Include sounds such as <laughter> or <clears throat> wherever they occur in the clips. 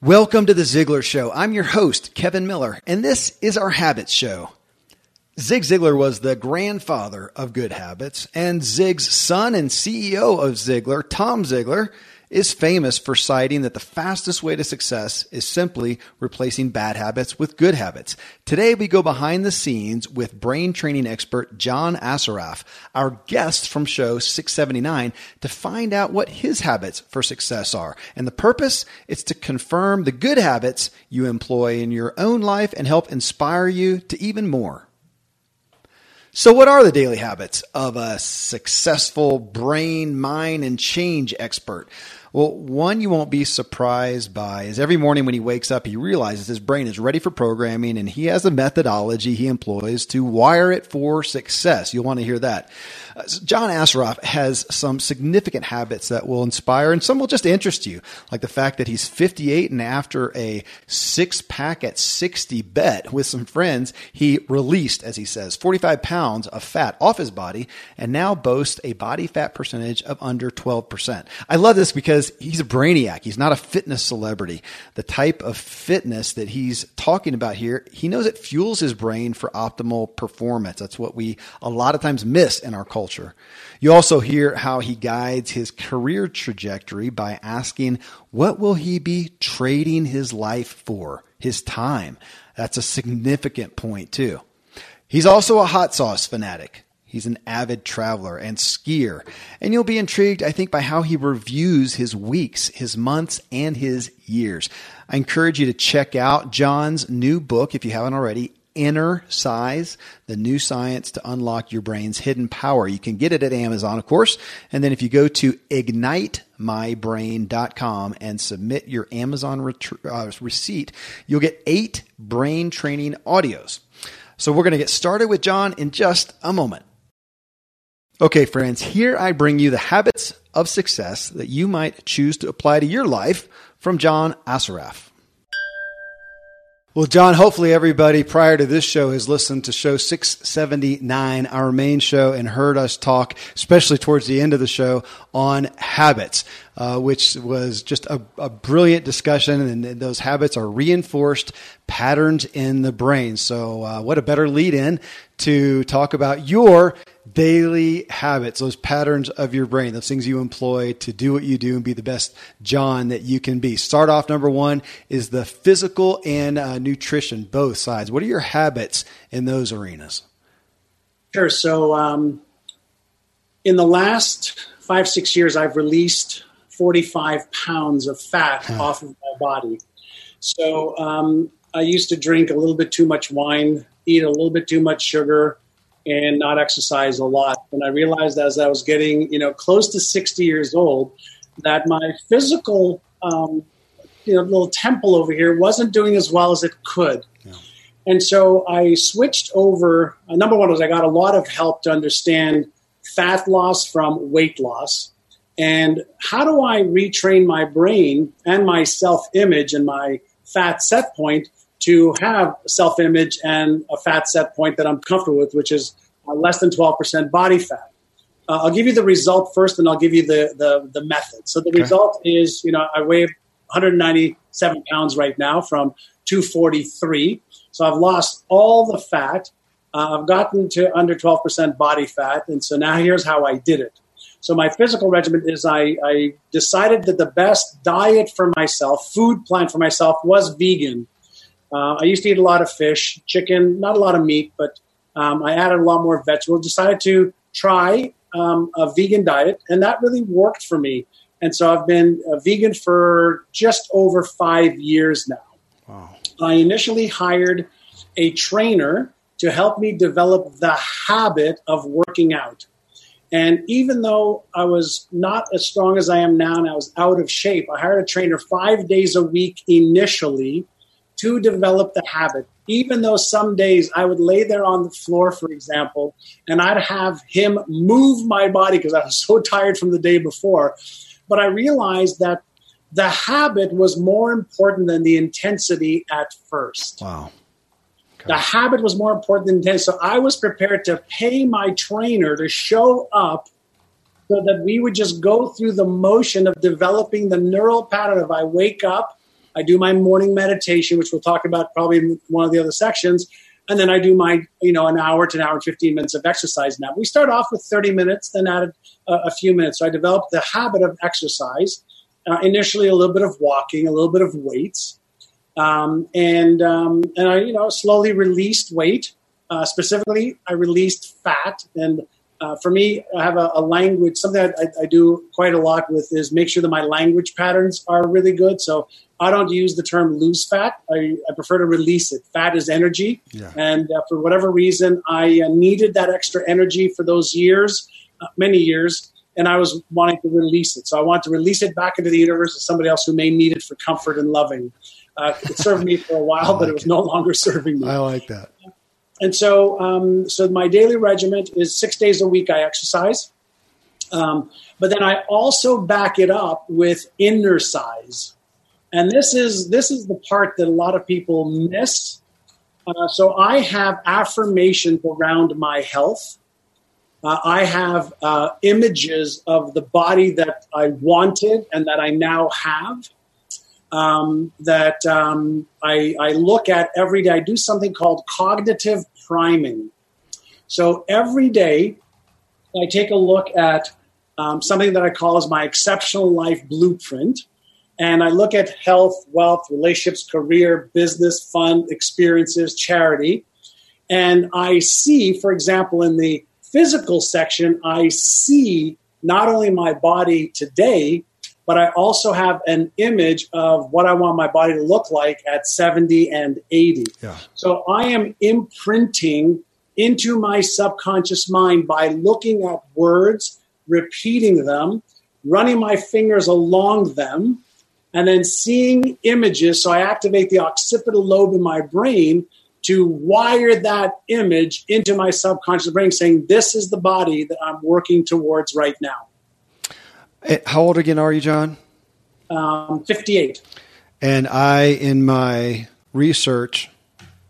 Welcome to the Ziglar Show. I'm your host, Kevin Miller, and this is our Habits Show. Zig Ziglar was the grandfather of good habits, and Zig's son and CEO of Ziglar, Tom Ziglar, is famous for citing that the fastest way to success is simply replacing bad habits with good habits. Today we go behind the scenes with brain training expert John Assaraf, our guest from show 679, to find out what his habits for success are. And the purpose is to confirm the good habits you employ in your own life and help inspire you to even more. So, what are the daily habits of a successful brain, mind, and change expert? Well, one you won't be surprised by is every morning when he wakes up, he realizes his brain is ready for programming and he has a methodology he employs to wire it for success. You'll want to hear that. Uh, John Assaraf has some significant habits that will inspire and some will just interest you, like the fact that he's 58 and after a six pack at 60 bet with some friends, he released, as he says, 45 pounds of fat off his body and now boasts a body fat percentage of under 12%. I love this because because he's a brainiac. He's not a fitness celebrity. The type of fitness that he's talking about here, he knows it fuels his brain for optimal performance. That's what we a lot of times miss in our culture. You also hear how he guides his career trajectory by asking, what will he be trading his life for? His time. That's a significant point too. He's also a hot sauce fanatic. He's an avid traveler and skier. And you'll be intrigued, I think, by how he reviews his weeks, his months, and his years. I encourage you to check out John's new book, if you haven't already, Innercise, the new science to unlock your brain's hidden power. You can get it at Amazon, of course. And then if you go to ignitemybrain.com and submit your Amazon ret- uh, receipt, you'll get eight brain training audios. So we're going to get started with John in just a moment. Okay, friends, here I bring you the habits of success that you might choose to apply to your life from John Assaraf. Well, John, hopefully everybody prior to this show has listened to show 679, our main show, and heard us talk, especially towards the end of the show, on habits, uh, which was just a, a brilliant discussion. And, and, those habits are reinforced patterns in the brain. So, uh, what a better lead in to talk about your daily habits, those patterns of your brain, those things you employ to do what you do and be the best John that you can be. Start off number one is the physical and uh, nutrition, both sides. What are your habits in those arenas? Sure. So, um, in the last five, six years, I've released 45 pounds of fat huh. off of my body. So, um, I used to drink a little bit too much wine, eat a little bit too much sugar, and not exercise a lot. And I realized as I was getting, you know, close to 60 years old, that my physical, um, you know, little temple over here wasn't doing as well as it could. Yeah. And so I switched over. Uh, number one was I got a lot of help to understand fat loss from weight loss. And how do I retrain my brain and my self image and my fat set point to have self image and a fat set point that I'm comfortable with, which is uh, less than 12% body fat. Uh, I'll give you the result first and I'll give you the, the, the method. So the okay. result is, you know, I weigh 197 pounds right now from 243. So I've lost all the fat. Uh, I've gotten to under 12% body fat. And so now here's how I did it. So my physical regimen is I, I decided that the best diet for myself, food plan for myself was vegan. Uh, I used to eat a lot of fish, chicken, not a lot of meat, but um, I added a lot more vegetables. Decided to try um, a vegan diet, and that really worked for me. And so I've been a vegan for just over five years now. Wow. I initially hired a trainer to help me develop the habit of working out. And even though I was not as strong as I am now and I was out of shape, I hired a trainer five days a week initially to develop the habit. Even though some days I would lay there on the floor, for example, and I'd have him move my body because I was <laughs> so tired from the day before. But I realized that the habit was more important than the intensity at first. Wow. Okay. The habit was more important than intensity. So I was prepared to pay my trainer to show up so that we would just go through the motion of developing the neural pattern of I wake up, I do my morning meditation, which we'll talk about probably in one of the other sections. And then I do my, you know, an hour to an hour and 15 minutes of exercise now. We start off with 30 minutes, then added a, a few minutes. So I developed the habit of exercise. Uh, initially, a little bit of walking, a little bit of weights. Um, and, um, and I, you know, slowly released weight. Uh, specifically, I released fat and uh, for me, I have a, a language. Something I, I, do quite a lot with is make sure that my language patterns are really good. So I don't use the term lose fat. I, I prefer to release it. Fat is energy, yeah. and uh, for whatever reason, I uh, needed that extra energy for those years, uh, many years, and I was wanting to release it. So I want to release it back into the universe to somebody else who may need it for comfort and loving. Uh, it served me for a while, like but it was it. no longer serving me. I like that. And so, um, so my daily regiment is six days a week I exercise. Um, but then I also back it up with innercise. And this is, this is the part that a lot of people miss. Uh, so I have affirmations around my health. Uh, I have uh, images of the body that I wanted and that I now have um, that um, I, I look at every day. I do something called cognitive priming. So every day, I take a look at um, something that I call as my exceptional life blueprint. And I look at health, wealth, relationships, career, business, fun, experiences, charity. And I see, for example, in the physical section, I see not only my body today, but I also have an image of what I want my body to look like at 70 and 80. Yeah. So I am imprinting into my subconscious mind by looking at words, repeating them, running my fingers along them, and then seeing images. So I activate the occipital lobe in my brain to wire that image into my subconscious brain, saying, This is the body that I'm working towards right now. How old again are you, John? Um, 58. And I, in my research,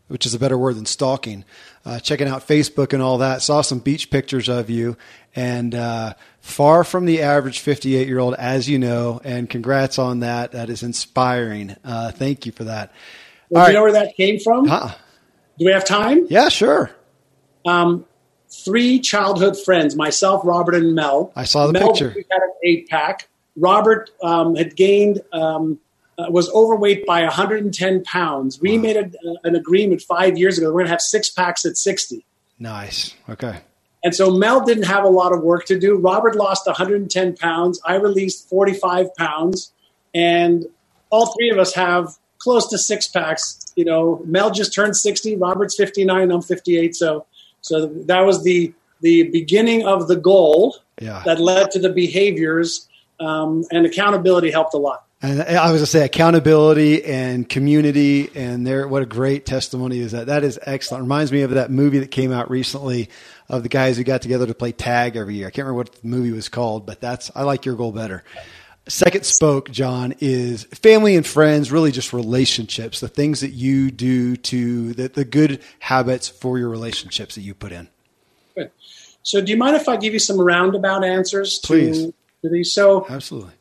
which is a better word than stalking, uh, checking out Facebook and all that, saw some beach pictures of you, and uh, far from the average 58 year old, as you know. And congrats on that. That is inspiring. Uh, thank you for that. Well, do you know where that came from? Huh? Do we have time? Yeah, sure. Um, three childhood friends, myself, Robert, and Mel. I saw the Mel, picture. We had an eight pack. Robert um, had gained, um, uh, was overweight by 110 pounds. We wow. made a, uh, an agreement five years ago. We're going to have six packs at 60. Nice. Okay. And so Mel didn't have a lot of work to do. Robert lost 110 pounds. I released 45 pounds. And all three of us have close to six packs. You know, Mel just turned 60. Robert's 59. I'm 58. So so that was the the beginning of the goal yeah. that led to the behaviors, um, and accountability helped a lot. And I was going to say accountability and community, and there, what a great testimony is that. That is excellent. Reminds me of that movie that came out recently of the guys who got together to play tag every year. I can't remember what the movie was called, but that's I like your goal better. Second spoke, John, is family and friends, really just relationships, the things that you do to the, the good habits for your relationships that you put in. Good. So, do you mind if I give you some roundabout answers Please. to, to these? So, absolutely.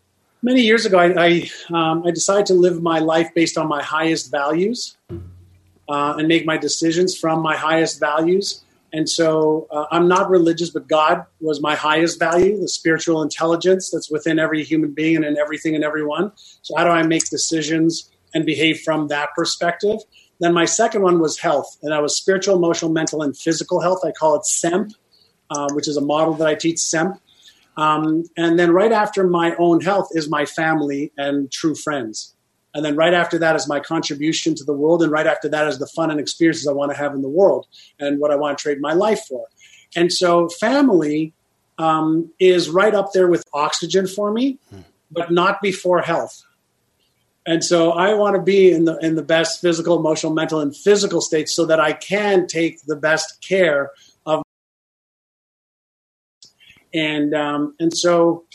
Many years ago, I, I, um, I decided to live my life based on my highest values uh, and make my decisions from my highest values. And so uh, I'm not religious, but God was my highest value, the spiritual intelligence that's within every human being and in everything and everyone. So, how do I make decisions and behave from that perspective? Then, my second one was health, and that was spiritual, emotional, mental, and physical health. I call it SEMP, uh, which is a model that I teach SEMP. Um, and then, right after my own health, is my family and true friends. And then right after that is my contribution to the world. And right after that is the fun and experiences I want to have in the world and what I want to trade my life for. And so family um, is right up there with oxygen for me, hmm. but not before health. And so I want to be in the in the best physical, emotional, mental, and physical state so that I can take the best care. And um, and so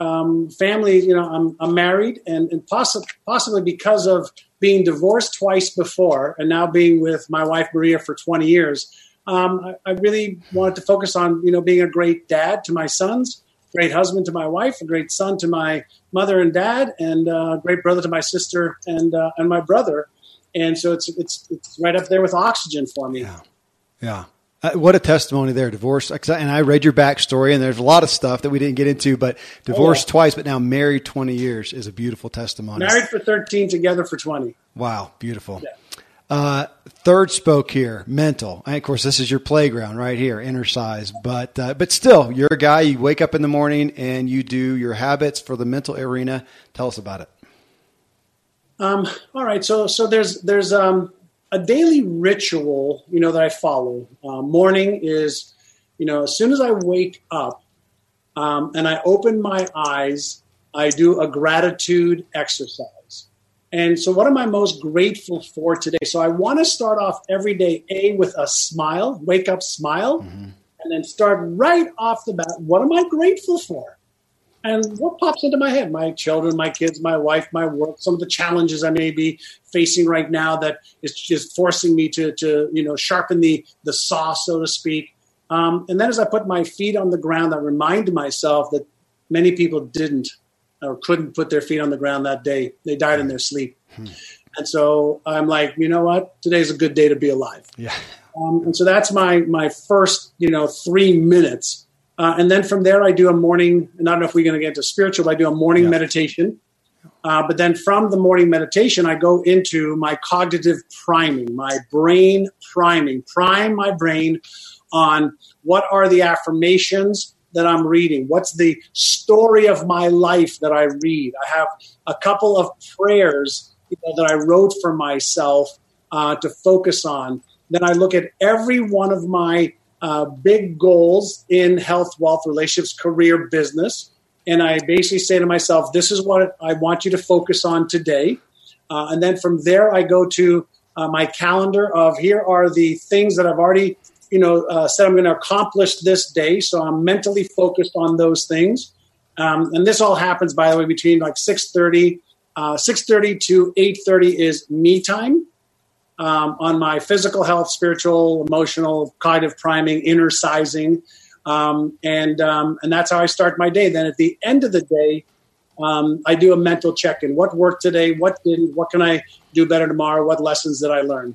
um, family, you know, I'm, I'm married, and, and possi- possibly because of being divorced twice before, and now being with my wife Maria for 20 years, um, I, I, really wanted to focus on, you know, being a great dad to my sons great husband to my wife, a great son to my mother and dad, and a great brother to my sister and uh, and my brother. And so it's it's it's right up there with oxygen for me. Yeah, yeah. Uh, what a testimony there, divorce. And I read your backstory, and there's a lot of stuff that we didn't get into, but divorced oh, yeah. twice, but now married 20 years is a beautiful testimony. Married for 13, together for 20. Wow, beautiful. Yeah. Uh, third spoke here, mental. And of course, this is your playground right here, innercise. But uh, but still, you're a guy. You wake up in the morning and you do your habits for the mental arena. Tell us about it. Um, all right. So so there's there's um, a daily ritual, you know, that I follow. Uh, morning is, you know, as soon as I wake up um, and I open my eyes, I do a gratitude exercise. And so, what am I most grateful for today? So, I want to start off every day, A, with a smile, wake up smile, mm-hmm. and then start right off the bat. What am I grateful for? And what pops into my head? My children, my kids, my wife, my work, some of the challenges I may be facing right now that is just forcing me to, to you know, sharpen the, the saw, so to speak. Um, and then as I put my feet on the ground, I remind myself that many people didn't or couldn't put their feet on the ground that day. They died in their sleep. Hmm. And so I'm like, you know what? Today's a good day to be alive. Yeah. Um, and so that's my my first, you know, three minutes. Uh, and then from there, I do a morning. And I don't know if we're going to get into spiritual, but I do a morning yeah. meditation. Uh, but then from the morning meditation, I go into my cognitive priming, my brain priming, prime my brain on what are the affirmations that I'm reading? What's the story of my life that I read? I have a couple of prayers you know, that I wrote for myself uh, to focus on. Then I look at every one of my uh, big goals in health, wealth, relationships, career, business. And I basically say to myself, this is what I want you to focus on today. Uh, and then from there, I go to uh, my calendar of here are the things that I've already you know, uh, said I'm going to accomplish this day. So I'm mentally focused on those things. Um, and this all happens, by the way, between like 6.30, uh, 6.30 to 8.30 is me time um, on my physical health, spiritual, emotional, cognitive priming, innercising. Um, and, um, and that's how I start my day. Then at the end of the day, um, I do a mental check-in. What worked today? What didn't? What can I do better tomorrow? What lessons did I learn?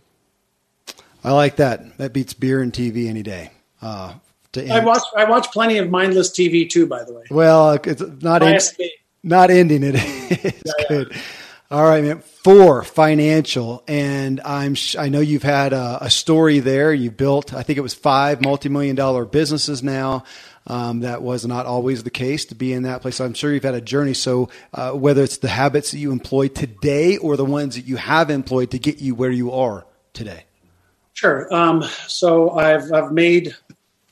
I like that. That beats beer and TV any day. Uh, I watch I watch plenty of mindless TV too. By the way, well, it's not end, not ending it. <laughs> it's yeah, good. Yeah. All right, man. Four financial, and I'm I know you've had a, a story there. You built, I think it was five multi-million dollar businesses now. Um, that was not always the case to be in that place. So I'm sure you've had a journey. So uh, whether it's the habits that you employ today or the ones that you have employed to get you where you are today. Sure. Um, so I've I've made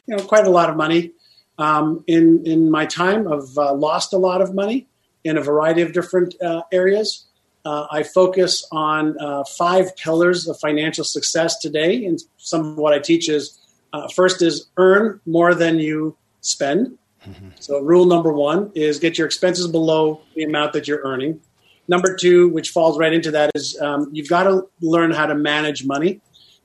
you know quite a lot of money um, in in my time. I've uh, lost a lot of money in a variety of different uh, areas. Uh, I focus on uh, five pillars of financial success today, and some of what I teach is uh, first is earn more than you spend. Mm-hmm. So rule number one is get your expenses below the amount that you're earning. Number two, which falls right into that, is um, you've got to learn how to manage money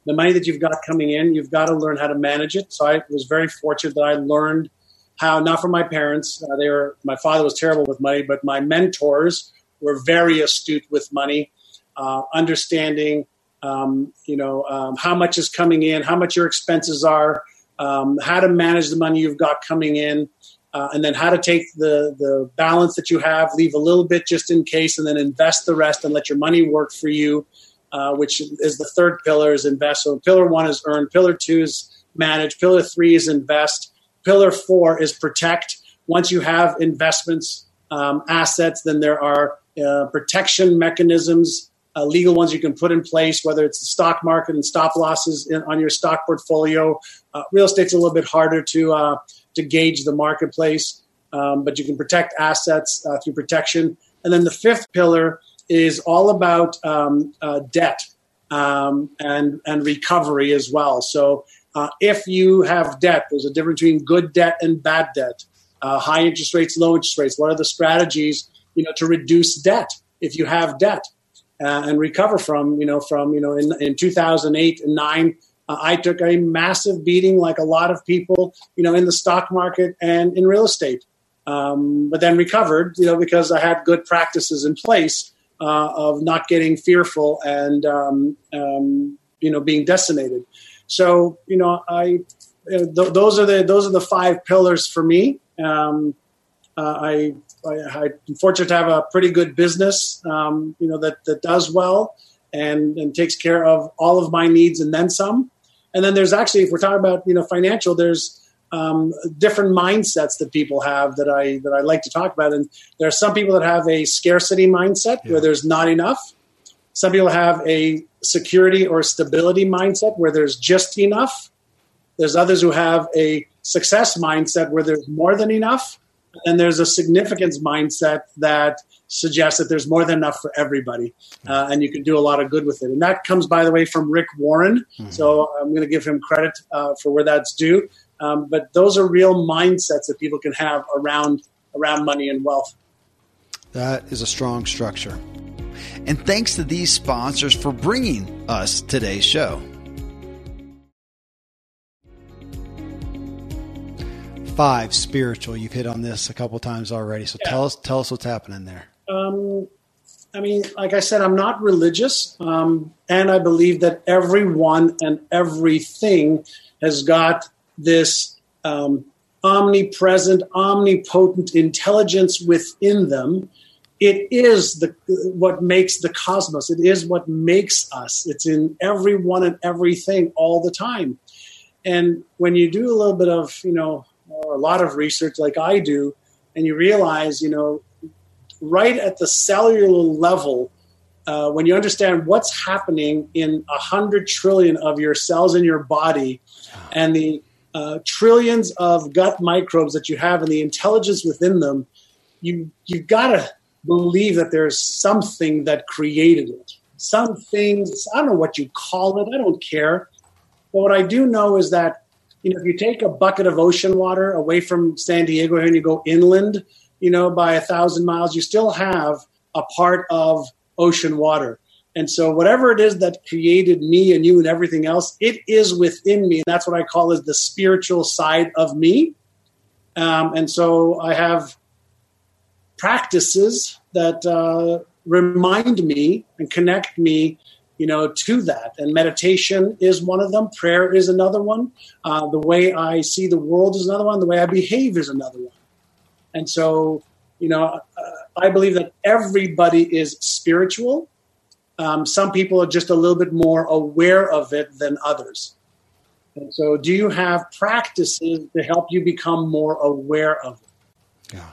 the money that you've got coming in, you've got to learn how to manage it. So I was very fortunate that I learned how, not from my parents, uh, they were, my father was terrible with money, but my mentors were very astute with money, uh, understanding, um, you know, um, how much is coming in, how much your expenses are, um, how to manage the money you've got coming in. Uh, and then how to take the, the balance that you have, leave a little bit just in case, and then invest the rest and let your money work for you uh, which is the third pillar is invest. So pillar one is earn. Pillar two is manage. Pillar three is invest. Pillar four is protect. Once you have investments, um, assets, then there are uh, protection mechanisms, uh, legal ones you can put in place, whether it's the stock market and stop losses in, on your stock portfolio. Uh, real estate's a little bit harder to uh, to gauge the marketplace, um, but you can protect assets through protection. And then the fifth pillar is all about um, debt um, and and recovery as well. So uh, if you have debt, there's a difference between good debt and bad debt. Uh, high interest rates, low interest rates. What are the strategies you know to reduce debt if you have debt uh, and recover from you know from you know in, in 2008 and nine. Uh, I took a massive beating, like a lot of people, you know, in the stock market and in real estate. um, but then recovered, you know, because I had good practices in place uh, of not getting fearful and um, um, you know being decimated. So you know, I th- those are the those are the five pillars for me. Um, uh, I, I am fortunate to have a pretty good business, um, you know, that that does well and and takes care of all of my needs and then some. And then there's actually, if we're talking about you know financial, there's um, different mindsets that people have that I that I like to talk about. And there are some people that have a scarcity mindset yeah. where there's not enough. Some people have a security or stability mindset where there's just enough. There's others who have a success mindset where there's more than enough. And there's a significance mindset that suggests that there's more than enough for everybody, uh, and you can do a lot of good with it. And that comes, by the way, from Rick Warren. Mm-hmm. So I'm going to give him credit uh, for where that's due. Um, but those are real mindsets that people can have around around money and wealth. That is a strong structure. And thanks to these sponsors for bringing us today's show. Five spiritual. You've hit on this a couple times already. So yeah. tell us tell us what's happening there. Um, I mean, like I said, I'm not religious, um, and I believe that everyone and everything has got this um, omnipresent, omnipotent intelligence within them. It is the what makes the cosmos. It is what makes us. It's in everyone and everything all the time. And when you do a little bit of, you know, or a lot of research like I do, and you realize, you know, right at the cellular level, uh, when you understand what's happening in a hundred trillion of your cells in your body, and the uh, trillions of gut microbes that you have and the intelligence within them, you you've got to believe that there's something that created it. Some things I don't know what you call it. I don't care. But what I do know is that you know if you take a bucket of ocean water away from San Diego and you go inland, you know by a thousand miles, you still have a part of ocean water. And so, whatever it is that created me and you and everything else, it is within me. And that's what I call is the spiritual side of me. Um, and so, I have practices that uh, remind me and connect me, you know, to that. And meditation is one of them. Prayer is another one. Uh, the way I see the world is another one. The way I behave is another one. And so, you know, uh, I believe that everybody is spiritual um, some people are just a little bit more aware of it than others. And so, do you have practices to help you become more aware of it? Yeah.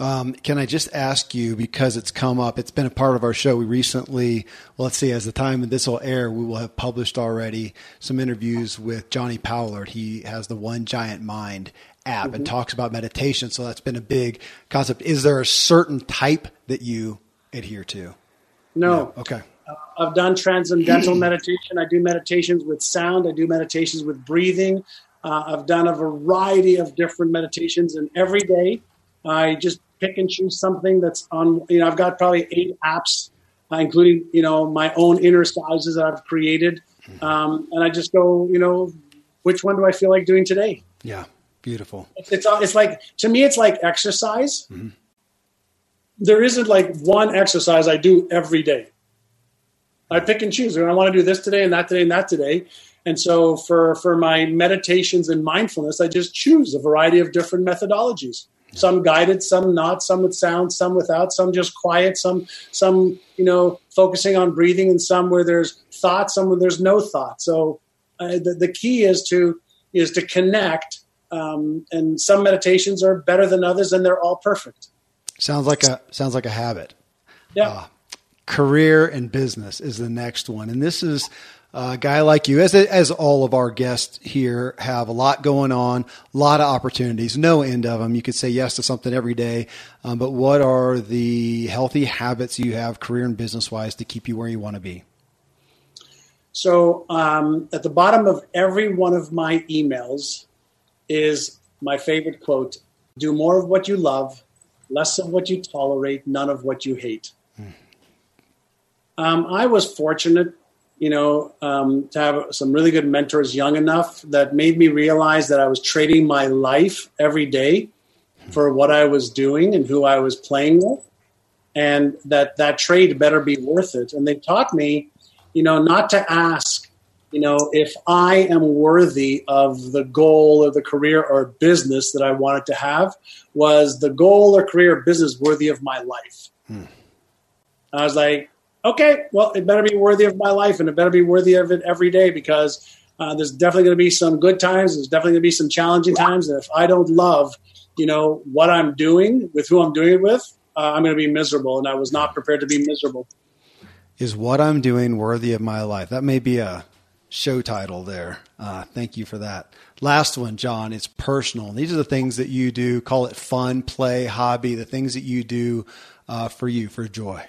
Um, can I just ask you because it's come up? It's been a part of our show. We recently, well, let's see, as the time that this will air, we will have published already some interviews with Jonni Pollard. He has the One Giant Mind app mm-hmm. and talks about meditation. So that's been a big concept. Is there a certain type that you adhere to? No. no. Okay. Uh, I've done transcendental <clears throat> meditation. I do meditations with sound. I do meditations with breathing. Uh, I've done a variety of different meditations, and every day I just pick and choose something that's on. You know, I've got probably eight apps, uh, including you know my own innercises that I've created, um, and I just go, you know, which one do I feel like doing today? Yeah, beautiful. It's it's, it's like to me, it's like exercise. Mm-hmm there isn't like one exercise I do every day. I pick and choose. and I want to do this today and that today and that today. And so for, for my meditations and mindfulness, I just choose a variety of different methodologies. Some guided, some not, some with sound, some without, some just quiet, some some, you know, focusing on breathing and some where there's thought, some where there's no thought. So uh, the, the key is to is to connect um, and some meditations are better than others and they're all perfect. Sounds like a sounds like a habit. Yeah. Uh, career and business is the next one, and this is a guy like you, as as all of our guests here have a lot going on, a lot of opportunities, no end of them. You could say yes to something every day, um, but what are the healthy habits you have, career and business wise, to keep you where you want to be? So, um, at the bottom of every one of my emails is my favorite quote: "Do more of what you love." less of what you tolerate, none of what you hate. Mm. Um, I was fortunate, you know, um, to have some really good mentors young enough that made me realize that I was trading my life every day for what I was doing and who I was playing with, and that that trade better be worth it. And they taught me, you know, not to ask, you know, if I am worthy of the goal or the career or business that I wanted to have. Was the goal or career or business worthy of my life? Hmm. I was like, okay, well, it better be worthy of my life, and it better be worthy of it every day because uh, there's definitely going to be some good times. There's definitely going to be some challenging times. And if I don't love you know, what I'm doing with who I'm doing it with, uh, I'm going to be miserable. And I was not prepared to be miserable. Is what I'm doing worthy of my life? That may be a show title there. Uh, thank you for that. Last one, John, it's personal. These are the things that you do. Call it fun, play, hobby, the things that you do uh, for you, for joy.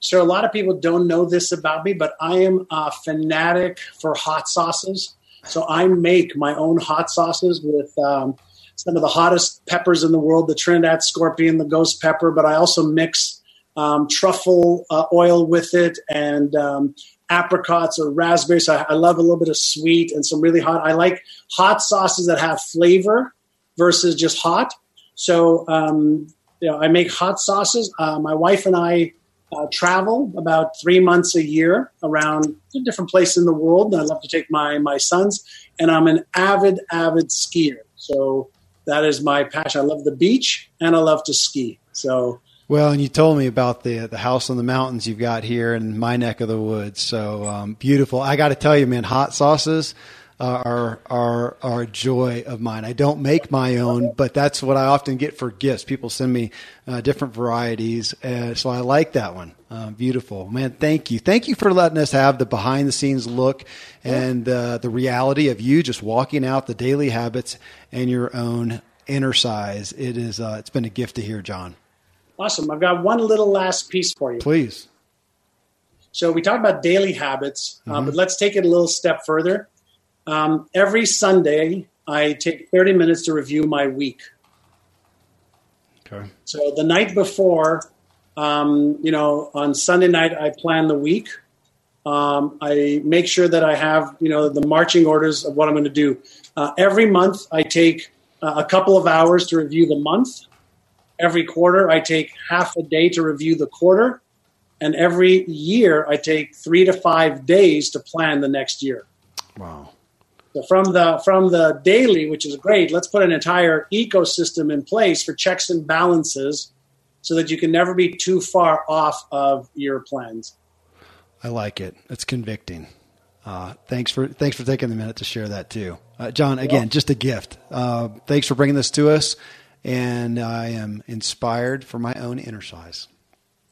So, a lot of people don't know this about me, but I am a fanatic for hot sauces. So, I make my own hot sauces with um, some of the hottest peppers in the world, the Trinidad scorpion, the ghost pepper, but I also mix um, truffle uh, oil with it and um, apricots or raspberries. I, I, love a little bit of sweet and some really hot. I like hot sauces that have flavor versus just hot. So um, you know, I make hot sauces. Uh, my wife and I uh, travel about three months a year around different places in the world. I love to take my my sons, and I'm an avid avid skier. So that is my passion. I love the beach and I love to ski. So well, and you told me about the the house on the mountains you've got here in my neck of the woods. So um, beautiful. I got to tell you, man, hot sauces are are are a joy of mine. I don't make my own, but that's what I often get for gifts. People send me uh, different varieties, uh, so I like that one. Uh, beautiful, man. Thank you, thank you for letting us have the behind the scenes look and uh, the reality of you just walking out the daily habits and your own innercise. It is. Uh, it's been a gift to hear, John. Awesome. I've got one little last piece for you. Please. So we talked about daily habits, mm-hmm. but let's take it a little step further. Um, every Sunday, I take 30 minutes to review my week. Okay. So the night before, um, you know, on Sunday night, I plan the week. Um, I make sure that I have, you know, the marching orders of what I'm going to do. Uh, every month, I take uh, a couple of hours to review the month. Every quarter, I take half a day to review the quarter. And every year, I take three to five days to plan the next year. Wow. So from the from the daily, which is great, let's put an entire ecosystem in place for checks and balances, so that you can never be too far off of your plans. I like it. It's convicting. Uh, thanks for thanks for taking the minute to share that too, uh, John. Again, just a gift. Uh, thanks for bringing this to us, and I am inspired for my own innercise.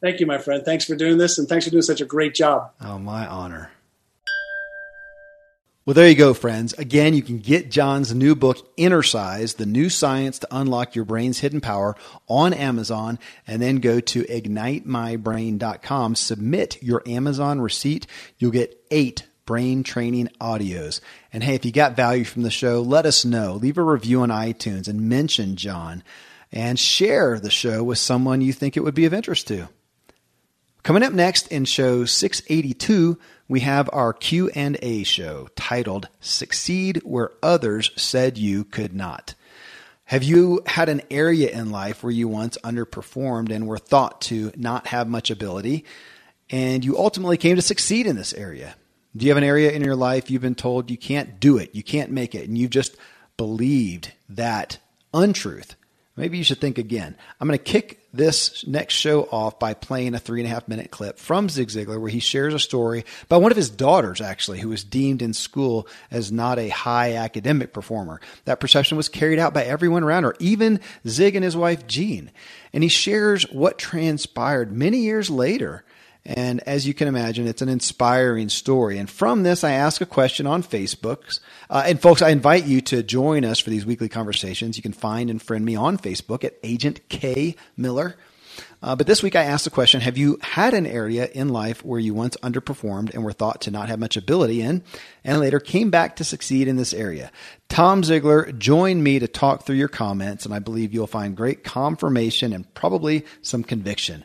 Thank you, my friend. Thanks for doing this, and thanks for doing such a great job. Oh, my honor. Well, there you go, friends. Again, you can get John's new book, Innercise, The New Science to Unlock Your Brain's Hidden Power on Amazon, and then go to ignitemybrain.com, submit your Amazon receipt. You'll get eight brain training audios. And hey, if you got value from the show, let us know. Leave a review on iTunes and mention John and share the show with someone you think it would be of interest to. Coming up next in show 682, we have our Q&A show titled Succeed Where Others Said You Could Not. Have you had an area in life where you once underperformed and were thought to not have much ability and you ultimately came to succeed in this area? Do you have an area in your life you've been told you can't do it, you can't make it, and you've just believed that untruth? Maybe you should think again. I'm going to kick this next show off by playing a three and a half minute clip from Zig Ziglar where he shares a story about one of his daughters, actually, who was deemed in school as not a high academic performer. That perception was carried out by everyone around her, even Zig and his wife, Jean. And he shares what transpired many years later and as you can imagine, it's an inspiring story. And from this, I ask a question on Facebook. Uh, and folks, I invite you to join us for these weekly conversations. You can find and friend me on Facebook at Agent K Miller. Uh, but this week I asked the question Have you had an area in life where you once underperformed and were thought to not have much ability in, and later came back to succeed in this area? Tom Ziglar, joined me to talk through your comments, and I believe you'll find great confirmation and probably some conviction.